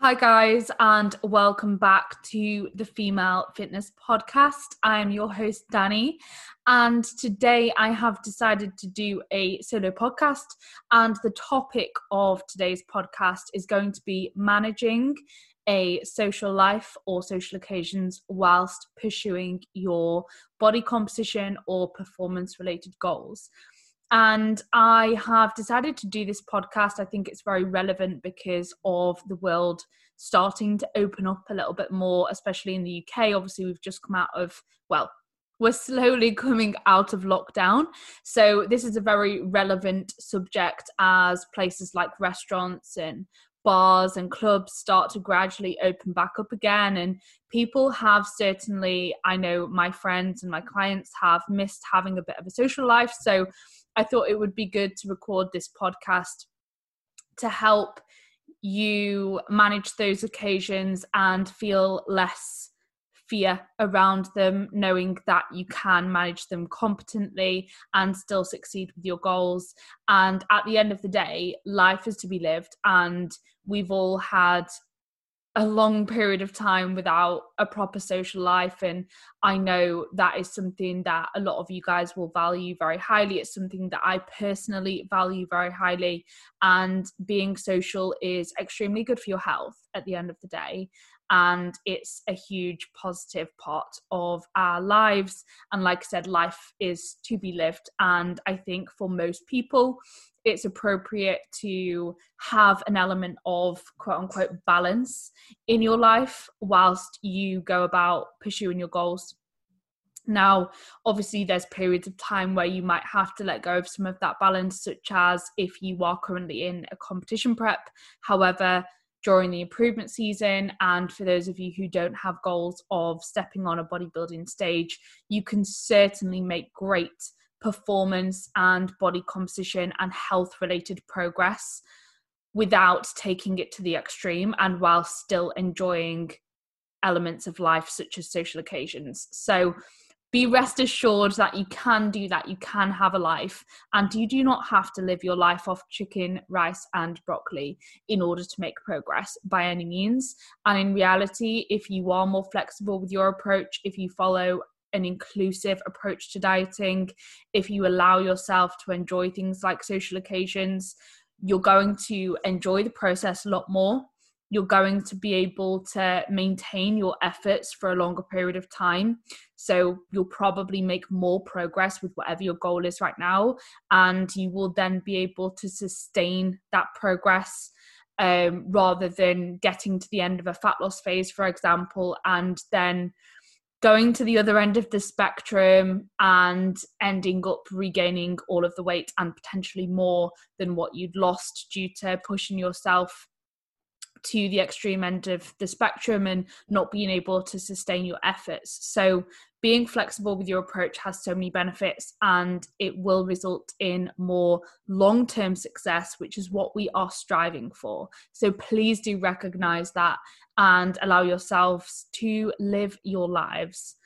Hi, guys, and welcome back to the Female Fitness Podcast. I'm your host, Danni, and today I have decided to do a solo podcast. And the topic of today's podcast is going to be managing a social life or social occasions whilst pursuing your body composition or performance related goals. And I have decided to do this podcast. I think it's very relevant because of the world starting to open up a little bit more, especially in the UK. Obviously, we've just come out of, well, we're slowly coming out of lockdown. So, this is a very relevant subject as places like restaurants and bars and clubs start to gradually open back up again. And people have certainly, I know my friends and my clients have missed having a bit of a social life. So, I thought it would be good to record this podcast to help you manage those occasions and feel less fear around them, knowing that you can manage them competently and still succeed with your goals. And at the end of the day, life is to be lived, and we've all had a long period of time without a proper social life. And i know that is something that a lot of you guys will value very highly. It's something that i personally value very highly. And being social is extremely good for your health at the end of the day and it's a huge positive part of our lives and like i said life is to be lived and i think for most people it's appropriate to have an element of quote unquote balance in your life whilst you go about pursuing your goals. Now, obviously, there's periods of time where you might have to let go of some of that balance, such as if you are currently in a competition prep. However, during the improvement season, and for those of you who don't have goals of stepping on a bodybuilding stage, you can certainly make great performance and body composition and health related progress without taking it to the extreme and while still enjoying elements of life such as social occasions. So be rest assured that you can do that, you can have a life, and you do not have to live your life off chicken, rice, and broccoli in order to make progress by any means. And in reality, if you are more flexible with your approach, if you follow an inclusive approach to dieting, if you allow yourself to enjoy things like social occasions, you're going to enjoy the process a lot more. You're going to be able to maintain your efforts for a longer period of time. So you'll probably make more progress with whatever your goal is right now. And you will then be able to sustain that progress um, rather than getting to the end of a fat loss phase, for example, and then going to the other end of the spectrum and ending up regaining all of the weight and potentially more than what you'd lost due to pushing yourself to the extreme end of the spectrum and not being able to sustain your efforts. So, being flexible with your approach has so many benefits and it will result in more long term success, which is what we are striving for. So, please do recognize that and allow yourselves to live your lives.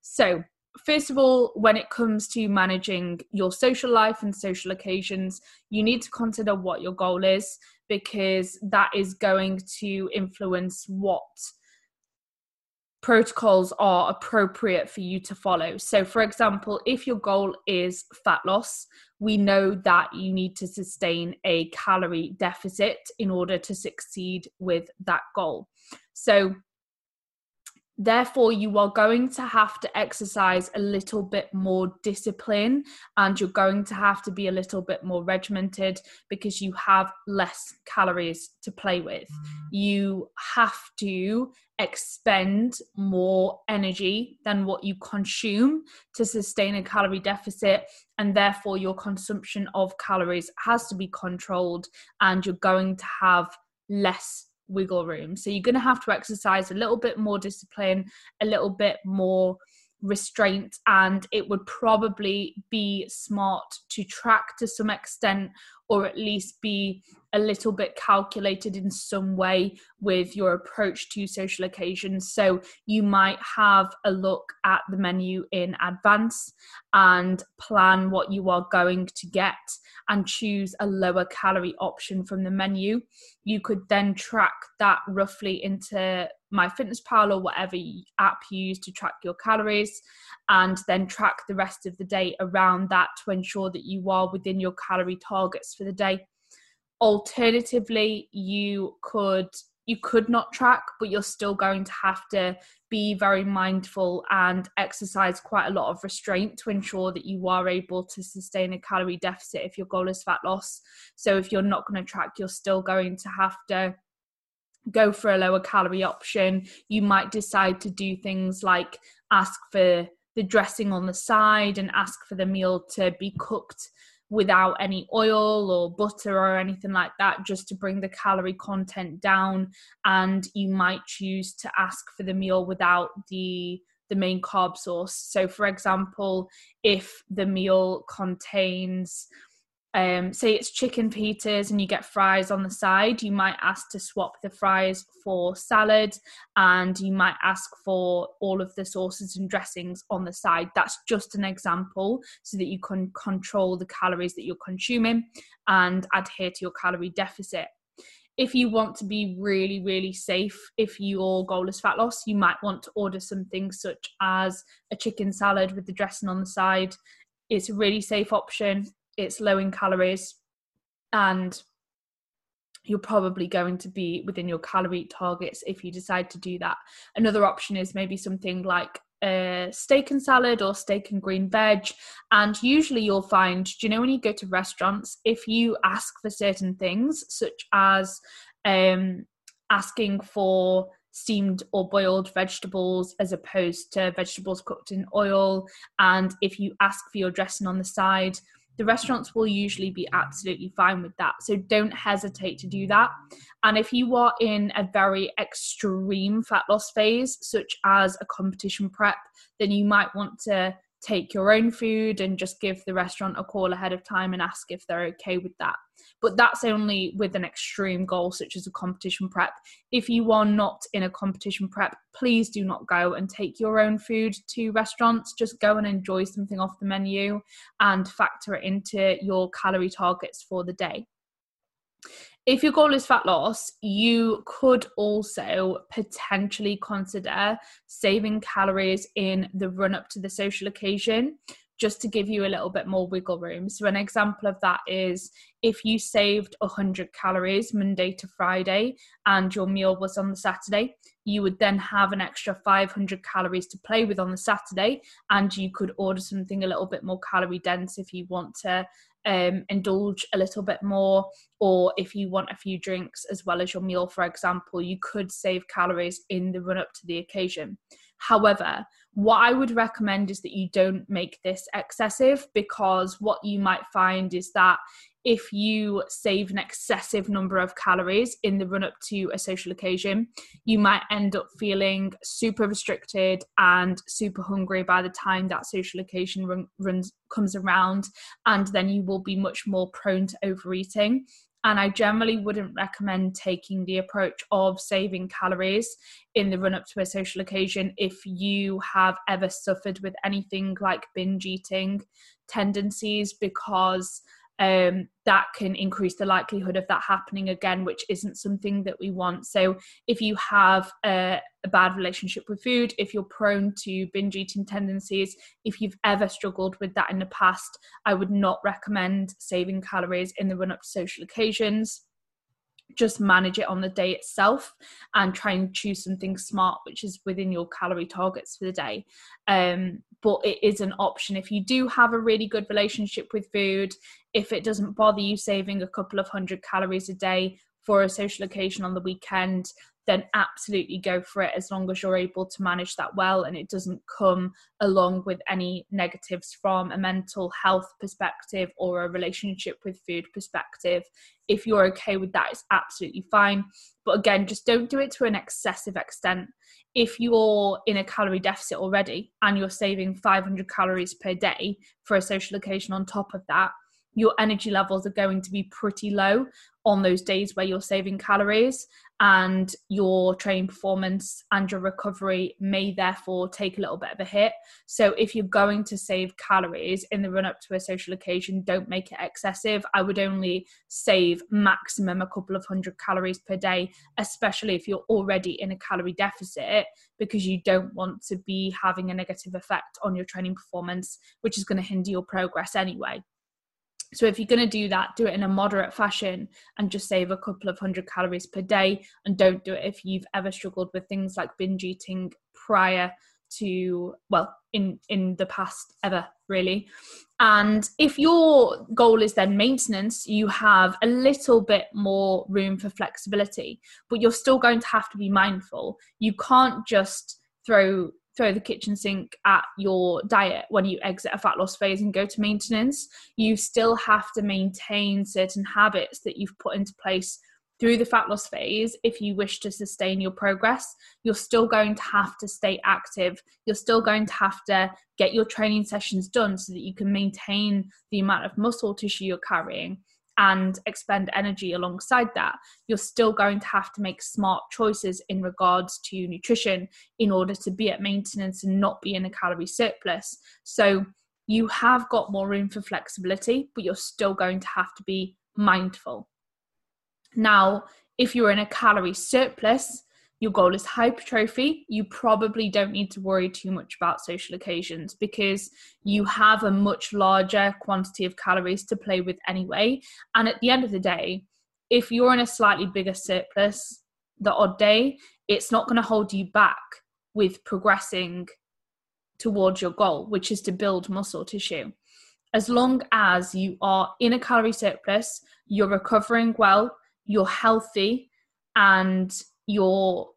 So, first of all, when it comes to managing your social life and social occasions, you need to consider what your goal is because that is going to influence what protocols are appropriate for you to follow. So, for example, if your goal is fat loss, we know that you need to sustain a calorie deficit in order to succeed with that goal. So, therefore you are going to have to exercise a little bit more discipline and you're going to have to be a little bit more regimented because you have less calories to play with. You have to expend more energy than what you consume to sustain a calorie deficit and therefore your consumption of calories has to be controlled and you're going to have less wiggle room. So you're going to have to exercise a little bit more discipline, a little bit more restraint and it would probably be smart to track to some extent or at least be a little bit calculated in some way with your approach to social occasions. So you might have a look at the menu in advance and plan what you are going to get and choose a lower calorie option from the menu. You could then track that roughly into MyFitnessPal or whatever app you use to track your calories and then track the rest of the day around that to ensure that you are within your calorie targets for the day. Alternatively you could you could not track but you're still going to have to be very mindful and exercise quite a lot of restraint to ensure that you are able to sustain a calorie deficit if your goal is fat loss. So if you're not going to track you're still going to have to go for a lower calorie option you might decide to do things like ask for the dressing on the side and ask for the meal to be cooked without any oil or butter or anything like that, just to bring the calorie content down. And you might choose to ask for the meal without the the main carb source. So, for example, if the meal contains um, say it's chicken pitas and you get fries on the side, you might ask to swap the fries for salad and you might ask for all of the sauces and dressings on the side. That's just an example so that you can control the calories that you're consuming and adhere to your calorie deficit. If you want to be really, really safe, if your goal is fat loss, you might want to order something such as a chicken salad with the dressing on the side. It's a really safe option it's low in calories and you're probably going to be within your calorie targets if you decide to do that. Another option is maybe something like a steak and salad or steak and green veg. And usually you'll find, do you know, when you go to restaurants, if you ask for certain things, such as um, asking for steamed or boiled vegetables as opposed to vegetables cooked in oil, and if you ask for your dressing on the side, the restaurants will usually be absolutely fine with that. So don't hesitate to do that. And if you are in a very extreme fat loss phase, such as a competition prep, then you might want to take your own food and just give the restaurant a call ahead of time and ask if they're okay with that. But that's only with an extreme goal, such as a competition prep. If you are not in a competition prep, please do not go and take your own food to restaurants. Just go and enjoy something off the menu and factor it into your calorie targets for the day if your goal is fat loss, you could also potentially consider saving calories in the run up to the social occasion just to give you a little bit more wiggle room. So, an example of that is if you saved 100 calories Monday to Friday and your meal was on the Saturday, you would then have an extra 500 calories to play with on the Saturday, and you could order something a little bit more calorie dense if you want to um, indulge a little bit more, or if you want a few drinks as well as your meal, for example, you could save calories in the run up to the occasion. However, what I would recommend is that you don't make this excessive because what you might find is that if you save an excessive number of calories in the run up to a social occasion, you might end up feeling super restricted and super hungry by the time that social occasion run, runs comes around, and then you will be much more prone to overeating. And I generally wouldn't recommend taking the approach of saving calories in the run up to a social occasion if you have ever suffered with anything like binge eating tendencies because um, that can increase the likelihood of that happening again, which isn't something that we want. So, if you have a, a, bad relationship with food, if you're prone to binge eating tendencies, if you've ever struggled with that in the past, I would not recommend saving calories in the run up to social occasions just manage it on the day itself and try and choose something smart which is within your calorie targets for the day um, but it is an option if you do have a really good relationship with food if it doesn't bother you saving a couple of hundred calories a day for a social occasion on the weekend then absolutely go for it as long as you're able to manage that well and it doesn't come along with any negatives from a mental health perspective or a relationship with food perspective. If you're okay with that, it's absolutely fine. But again, just don't do it to an excessive extent. If you're in a calorie deficit already and you're saving 500 calories per day for a social occasion on top of that, your energy levels are going to be pretty low on those days where you're saving calories and your training performance and your recovery may therefore take a little bit of a hit. So, if you're going to save calories in the run up to a social occasion, don't make it excessive. I would only save maximum a couple of hundred calories per day, especially if you're already in a calorie deficit, because you don't want to be having a negative effect on your training performance, which is going to hinder your progress anyway. So if you're going to do that, do it in a moderate fashion and just save a couple of hundred calories per day. And don't do it if you've ever struggled with things like binge eating prior to well in in the past ever really and if your goal is then maintenance you have a little bit more room for flexibility but you're still going to have to be mindful you can't just throw throw the kitchen sink at your diet when you exit a fat loss phase and go to maintenance. You still have to maintain certain habits that you've put into place through the fat loss phase if you wish to sustain your progress. You're still going to have to stay active. You're still going to have to get your training sessions done so that you can maintain the amount of muscle tissue you're carrying and expend energy alongside that, you're still going to have to make smart choices in regards to nutrition in order to be at maintenance and not be in a calorie surplus. So you have got more room for flexibility, but you're still going to have to be mindful. Now, if you're in a calorie surplus, your goal is hypertrophy, you probably don't need to worry too much about social occasions because you have a much larger quantity of calories to play with anyway. And at the end of the day, if you're in a slightly bigger surplus the odd day, it's not going to hold you back with progressing towards your goal, which is to build muscle tissue. As long as you are in a calorie surplus, you're recovering well, you're healthy, and you're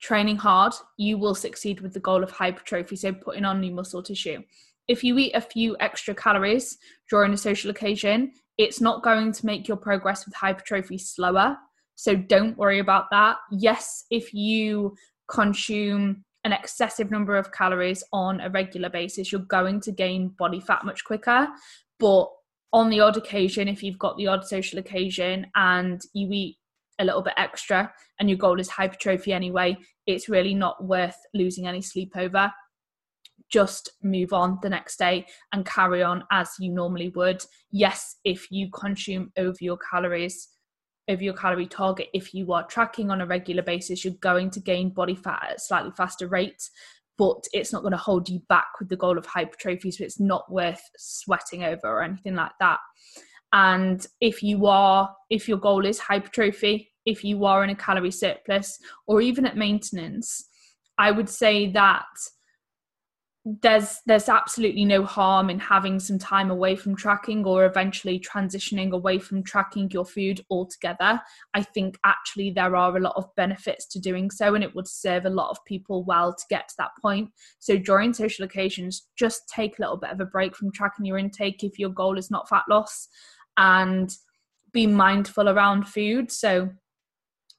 training hard, you will succeed with the goal of hypertrophy, so putting on new muscle tissue. If you eat a few extra calories during a social occasion, it's not going to make your progress with hypertrophy slower. So don't worry about that. Yes, if you consume an excessive number of calories on a regular basis, you're going to gain body fat much quicker. But on the odd occasion, if you've got the odd social occasion and you eat a little bit extra and your goal is hypertrophy anyway, it's really not worth losing any sleep over. Just move on the next day and carry on as you normally would. Yes, if you consume over your calories, over your calorie target, if you are tracking on a regular basis, you're going to gain body fat at a slightly faster rate, but it's not going to hold you back with the goal of hypertrophy. So it's not worth sweating over or anything like that. And if you are, if your goal is hypertrophy, if you are in a calorie surplus or even at maintenance, I would say that there's there's absolutely no harm in having some time away from tracking or eventually transitioning away from tracking your food altogether. I think actually there are a lot of benefits to doing so and it would serve a lot of people well to get to that point. So during social occasions just take a little bit of a break from tracking your intake if your goal is not fat loss and be mindful around food. So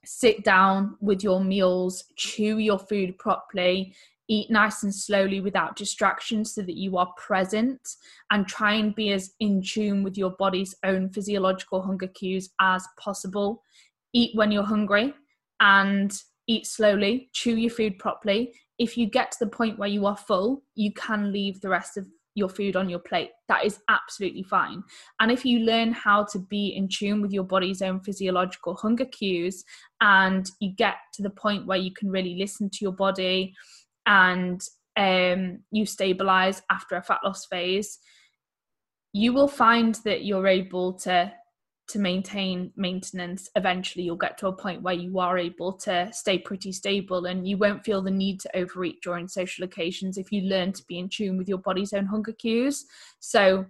sit down with your meals, chew your food properly, eat nice and slowly without distractions so that you are present and try and be as in tune with your body's own physiological hunger cues as possible. Eat when you're hungry and eat slowly, chew your food properly. If you get to the point where you are full, you can leave the rest of your food on your plate. That is absolutely fine. And if you learn how to be in tune with your body's own physiological hunger cues and you get to the point where you can really listen to your body and um, you stabilize after a fat loss phase, you will find that you're able to to maintain maintenance eventually you'll get to a point where you are able to stay pretty stable and you won't feel the need to overeat during social occasions if you learn to be in tune with your body's own hunger cues. So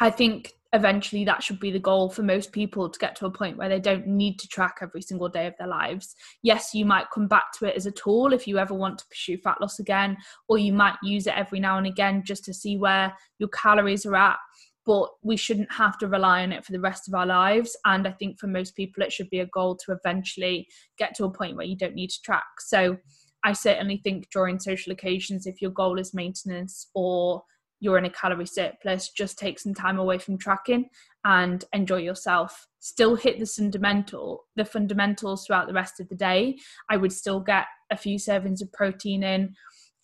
i think eventually that should be the goal for most people to get to a point where they don't need to track every single day of their lives. Yes you might come back to it as a tool if you ever want to pursue fat loss again or you might use it every now and again just to see where your calories are at but we shouldn't have to rely on it for the rest of our lives. And I think for most people, it should be a goal to eventually get to a point where you don't need to track. So I certainly think during social occasions, if your goal is maintenance or you're in a calorie surplus, just take some time away from tracking and enjoy yourself. Still hit the fundamental, the fundamentals throughout the rest of the day. I would still get a few servings of protein in.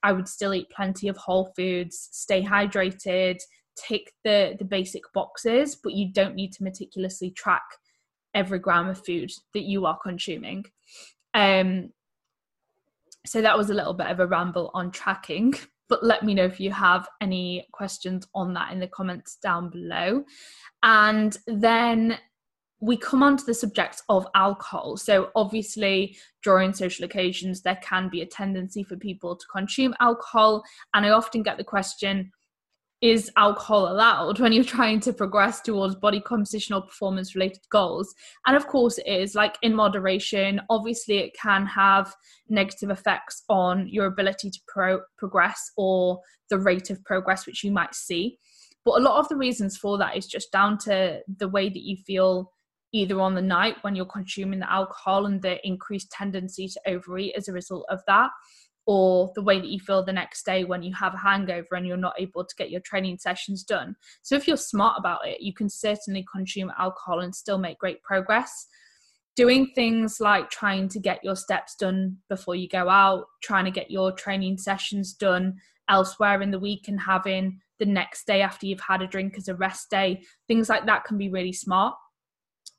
I would still eat plenty of whole foods, stay hydrated, tick the the basic boxes, but you don't need to meticulously track every gram of food that you are consuming. Um, so that was a little bit of a ramble on tracking, but let me know if you have any questions on that in the comments down below. And then we come on to the subject of alcohol. So, obviously, during social occasions, there can be a tendency for people to consume alcohol. And I often get the question, is alcohol allowed when you're trying to progress towards body composition or performance related goals. And of course it is like in moderation. Obviously it can have negative effects on your ability to pro- progress or the rate of progress which you might see. But a lot of the reasons for that is just down to the way that you feel either on the night when you're consuming the alcohol and the increased tendency to overeat as a result of that or the way that you feel the next day when you have a hangover and you're not able to get your training sessions done. So, if you're smart about it, you can certainly consume alcohol and still make great progress. Doing things like trying to get your steps done before you go out, trying to get your training sessions done elsewhere in the week, and having the next day after you've had a drink as a rest day, things like that can be really smart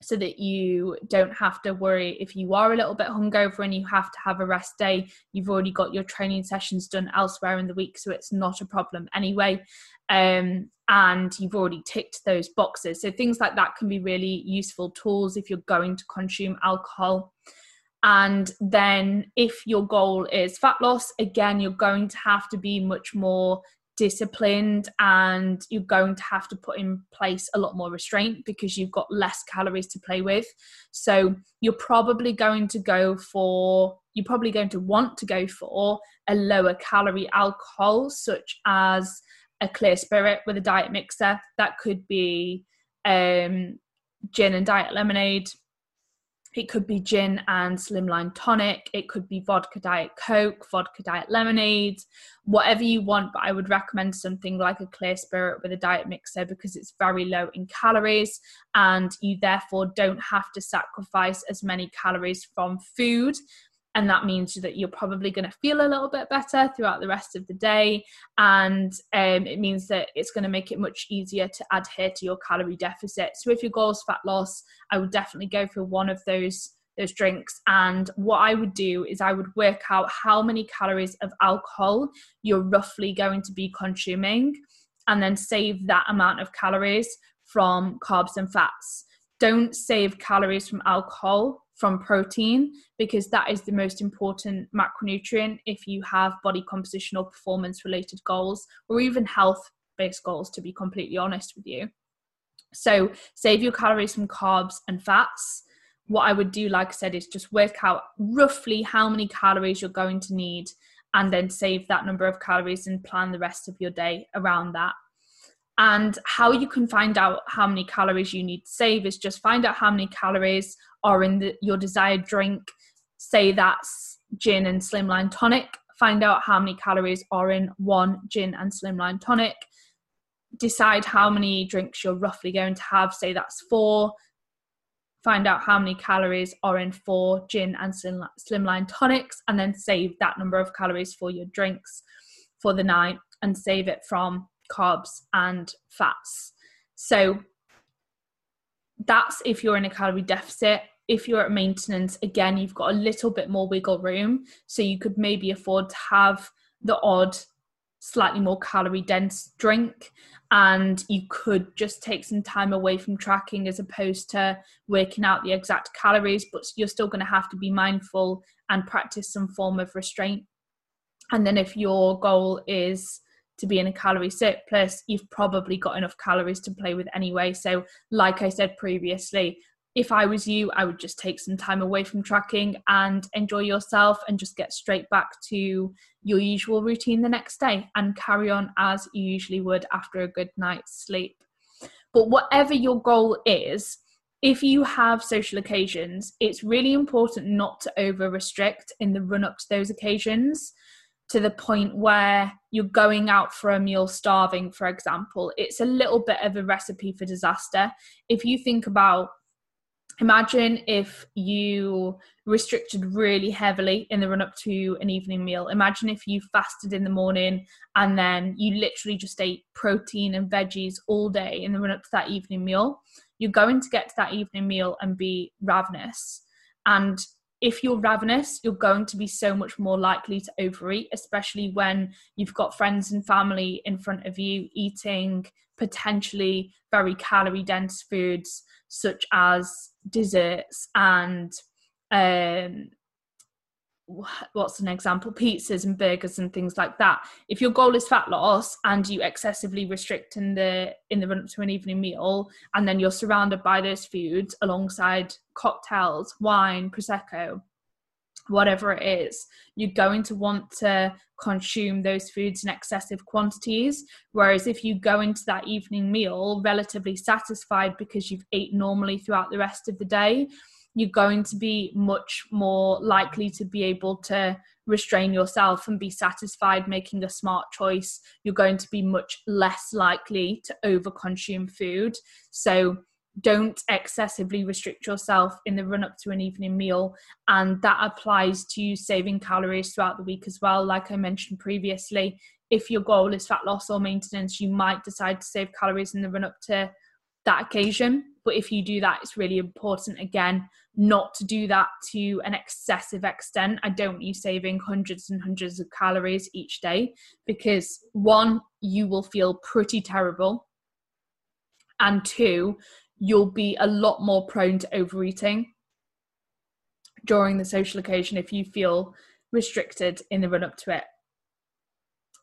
so that you don't have to worry if you are a little bit hungover and you have to have a rest day. You've already got your training sessions done elsewhere in the week, so it's not a problem anyway. Um, and you've already ticked those boxes. So things like that can be really useful tools if you're going to consume alcohol. And then, if your goal is fat loss, again, you're going to have to be much more disciplined and you're going to have to put in place a lot more restraint because you've got less calories to play with. So you're probably going to go for, you're probably going to want to go for a lower calorie alcohol, such as a clear spirit with a diet mixer. That could be um, gin and diet lemonade, it could be gin and slimline tonic. It could be vodka diet coke, vodka diet lemonade, whatever you want. But I would recommend something like a clear spirit with a diet mixer because it's very low in calories and you therefore don't have to sacrifice as many calories from food and that means that you're probably going to feel a little bit better throughout the rest of the day. And um, it means that it's going to make it much easier to adhere to your calorie deficit. So if your goal is fat loss i would definitely go for one of those those drinks. And what i would do is i would work out how many calories of alcohol you're roughly going to be consuming and then save that amount of calories from carbs and fats. Don't save calories from alcohol from protein because that is the most important macronutrient if you have body composition or performance related goals or even health based goals to be completely honest with you. So save your calories from carbs and fats. What i would do like i said is just work out roughly how many calories you're going to need and then save that number of calories and plan the rest of your day around that and how you can find out how many calories you need to save is just find out how many calories are in the, your desired drink. Say that's gin and slimline tonic. Find out how many calories are in one gin and slimline tonic. Decide how many drinks you're roughly going to have. Say that's four. Find out how many calories are in four gin and slimline tonics, and then save that number of calories for your drinks for the night and save it from carbs and fats. So that's if you're in a calorie deficit. If you're at maintenance, again, you've got a little bit more wiggle room. So you could maybe afford to have the odd, slightly more calorie dense drink. And you could just take some time away from tracking as opposed to working out the exact calories, but you're still going to have to be mindful and practice some form of restraint. And then if your goal is to be in a calorie surplus, you've probably got enough calories to play with anyway. So, like I said previously, if I was you, I would just take some time away from tracking and enjoy yourself and just get straight back to your usual routine the next day and carry on as you usually would after a good night's sleep. But whatever your goal is, if you have social occasions, it's really important not to over restrict in the run up to those occasions to the point where you're going out for a meal starving, for example. It's a little bit of a recipe for disaster. If you think about imagine if you restricted really heavily in the run up to an evening meal imagine if you fasted in the morning and then you literally just ate protein and veggies all day in the run up to that evening meal you're going to get to that evening meal and be ravenous and if you're ravenous you're going to be so much more likely to overeat especially when you've got friends and family in front of you eating potentially very calorie dense foods such as desserts and um, what's an example pizzas and burgers and things like that if your goal is fat loss and you excessively restrict in the in the run up to an evening meal and then you're surrounded by those foods alongside cocktails wine prosecco whatever it is, you're going to want to consume those foods in excessive quantities. Whereas if you go into that evening meal relatively satisfied because you've ate normally throughout the rest of the day, you're going to be much more likely to be able to restrain yourself and be satisfied making a smart choice. You're going to be much less likely to overconsume food. So don't excessively restrict yourself in the run up to an evening meal and that applies to saving calories throughout the week as well like i mentioned previously if your goal is fat loss or maintenance you might decide to save calories in the run up to that occasion but if you do that it's really important again not to do that to an excessive extent i don't want you saving hundreds and hundreds of calories each day because one you will feel pretty terrible and two you'll be a lot more prone to overeating during the social occasion if you feel restricted in the run up to it.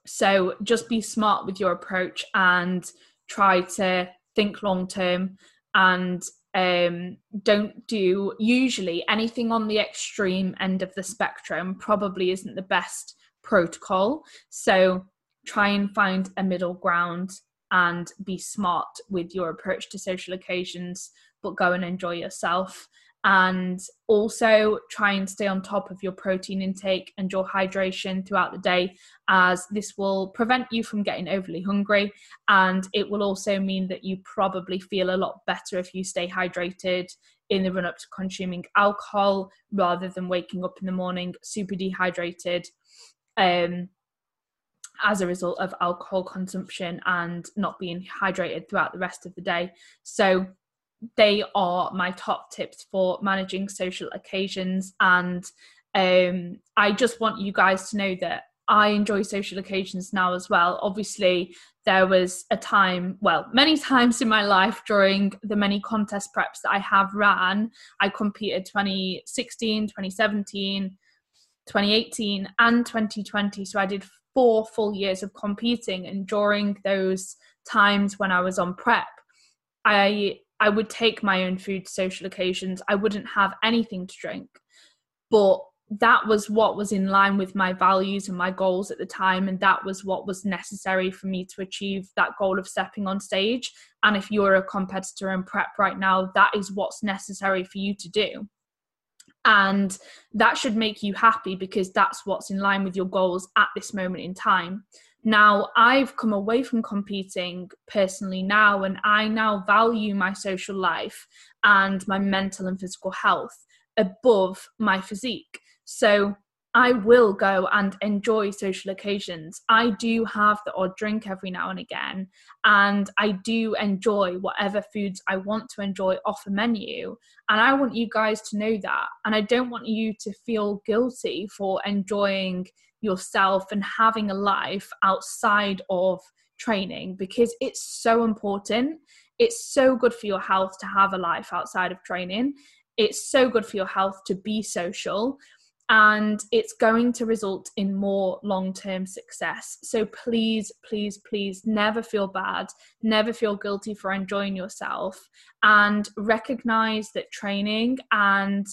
So just be smart with your approach and try to think long term and um, don't do usually anything on the extreme end of the spectrum probably isn't the best protocol. So try and find a middle ground and be smart with your approach to social occasions, but go and enjoy yourself. And also try and stay on top of your protein intake and your hydration throughout the day, as this will prevent you from getting overly hungry. And it will also mean that you probably feel a lot better if you stay hydrated in the run up to consuming alcohol rather than waking up in the morning super dehydrated. Um, as a result of alcohol consumption and not being hydrated throughout the rest of the day. So, they are my top tips for managing social occasions. And um, I just want you guys to know that I enjoy social occasions now as well. Obviously, there was a time, well, many times in my life during the many contest preps that I have ran. I competed 2016, 2017, 2018, and 2020. So I did four full years of competing and during those times when I was on prep, I I would take my own food to social occasions. I wouldn't have anything to drink. But that was what was in line with my values and my goals at the time and that was what was necessary for me to achieve that goal of stepping on stage and if you're a competitor in prep right now that is what's necessary for you to do and that should make you happy because that's what's in line with your goals at this moment in time now i've come away from competing personally now and i now value my social life and my mental and physical health above my physique so I will go and enjoy social occasions. I do have the odd drink every now and again, and I do enjoy whatever foods I want to enjoy off a menu. And I want you guys to know that. And I don't want you to feel guilty for enjoying yourself and having a life outside of training because it's so important. It's so good for your health to have a life outside of training. It's so good for your health to be social and it's going to result in more long term success. So please, please, please never feel bad, never feel guilty for enjoying yourself, and recognize that training and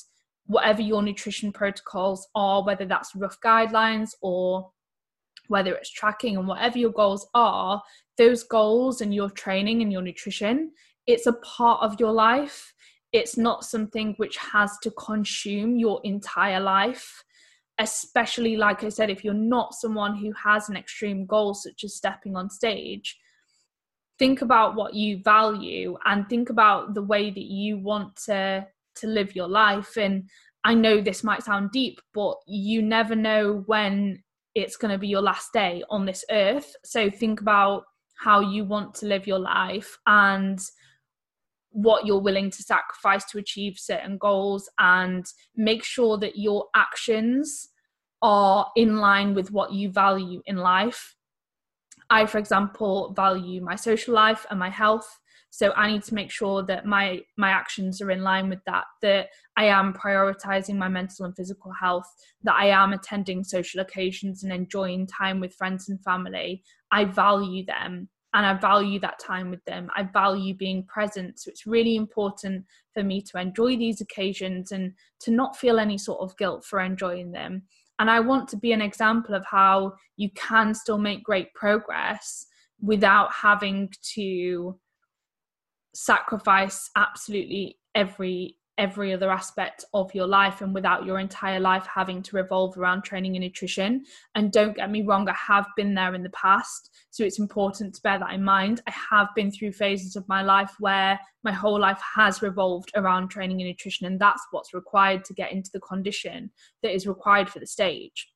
whatever your nutrition protocols are, whether that's rough guidelines or whether it's tracking and whatever your goals are, those goals and your training and your nutrition it's a part of your life. It's not something which has to consume your entire life especially like I said, if you're not someone who has an extreme goal, such as stepping on stage, think about what you value and think about the way that you want to to live your life. And I know this might sound deep, but you never know when it's going to be your last day on this earth. So think about how you want to live your life and what you're willing to sacrifice to achieve certain goals and make sure that your actions are in line with what you value in life. I, for example, value my social life and my health. So I need to make sure that my my actions are in line with that. That I am prioritizing my mental and physical health. That I am attending social occasions and enjoying time with friends and family. I value them and I value that time with them. I value being present. So it's really important for me to enjoy these occasions and to not feel any sort of guilt for enjoying them. And I want to be an example of how you can still make great progress without having to sacrifice absolutely every every other aspect of your life and without your entire life having to revolve around training and nutrition. And don't get me wrong, I have been there in the past. So it's important to bear that in mind. I have been through phases of my life where my whole life has revolved around training and nutrition. And that's what's required to get into the condition that is required for the stage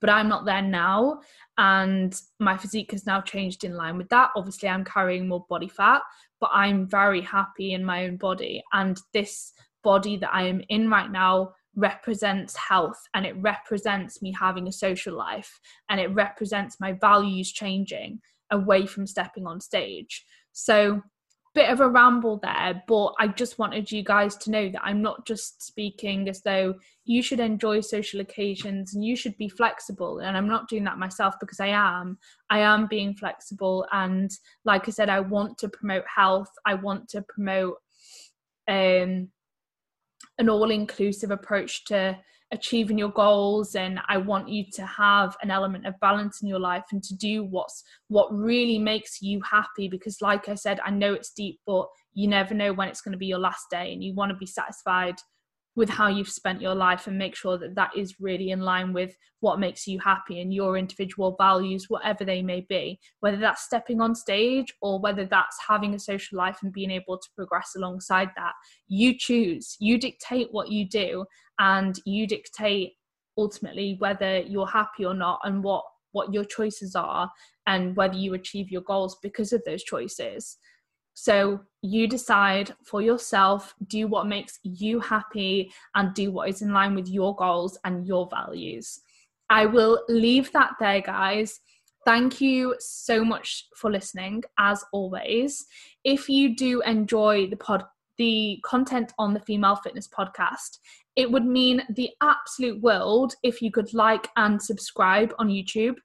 but I'm not there now. And my physique has now changed in line with that. Obviously, I'm carrying more body fat, but I'm very happy in my own body. And this body that I am in right now represents health and it represents me having a social life and it represents my values changing away from stepping on stage. So bit of a ramble there, but I just wanted you guys to know that I'm not just speaking as though you should enjoy social occasions and you should be flexible. And I'm not doing that myself because I am. I am being flexible. And like I said, I want to promote health, I want to promote um, an all inclusive approach to achieving your goals and i want you to have an element of balance in your life and to do what's what really makes you happy. Because like i said i know it's deep but you never know when it's going to be your last day and you want to be satisfied with how you've spent your life and make sure that that is really in line with what makes you happy and your individual values whatever they may be. Whether that's stepping on stage or whether that's having a social life and being able to progress alongside that you choose you dictate what you do and you dictate ultimately whether you're happy or not and what what your choices are and whether you achieve your goals because of those choices so you decide for yourself, do what makes you happy, and do what is in line with your goals and your values. I will leave that there, guys. Thank you so much for listening, as always. If you do enjoy the pod, the content on the Female Fitness Podcast, it would mean the absolute world if you could like and subscribe on YouTube.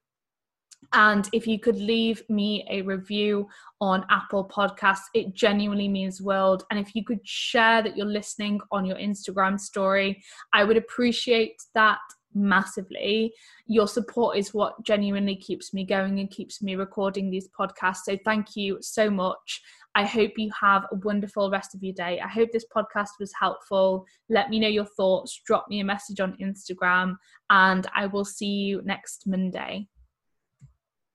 And if you could leave me a review on Apple Podcasts, it genuinely means world. And if you could share that you're listening on your Instagram story, I would appreciate that massively. Your support is what genuinely keeps me going and keeps me recording these podcasts. So thank you so much. I hope you have a wonderful rest of your day. I hope this podcast was helpful. Let me know your thoughts, drop me a message on Instagram, and I will see you next Monday.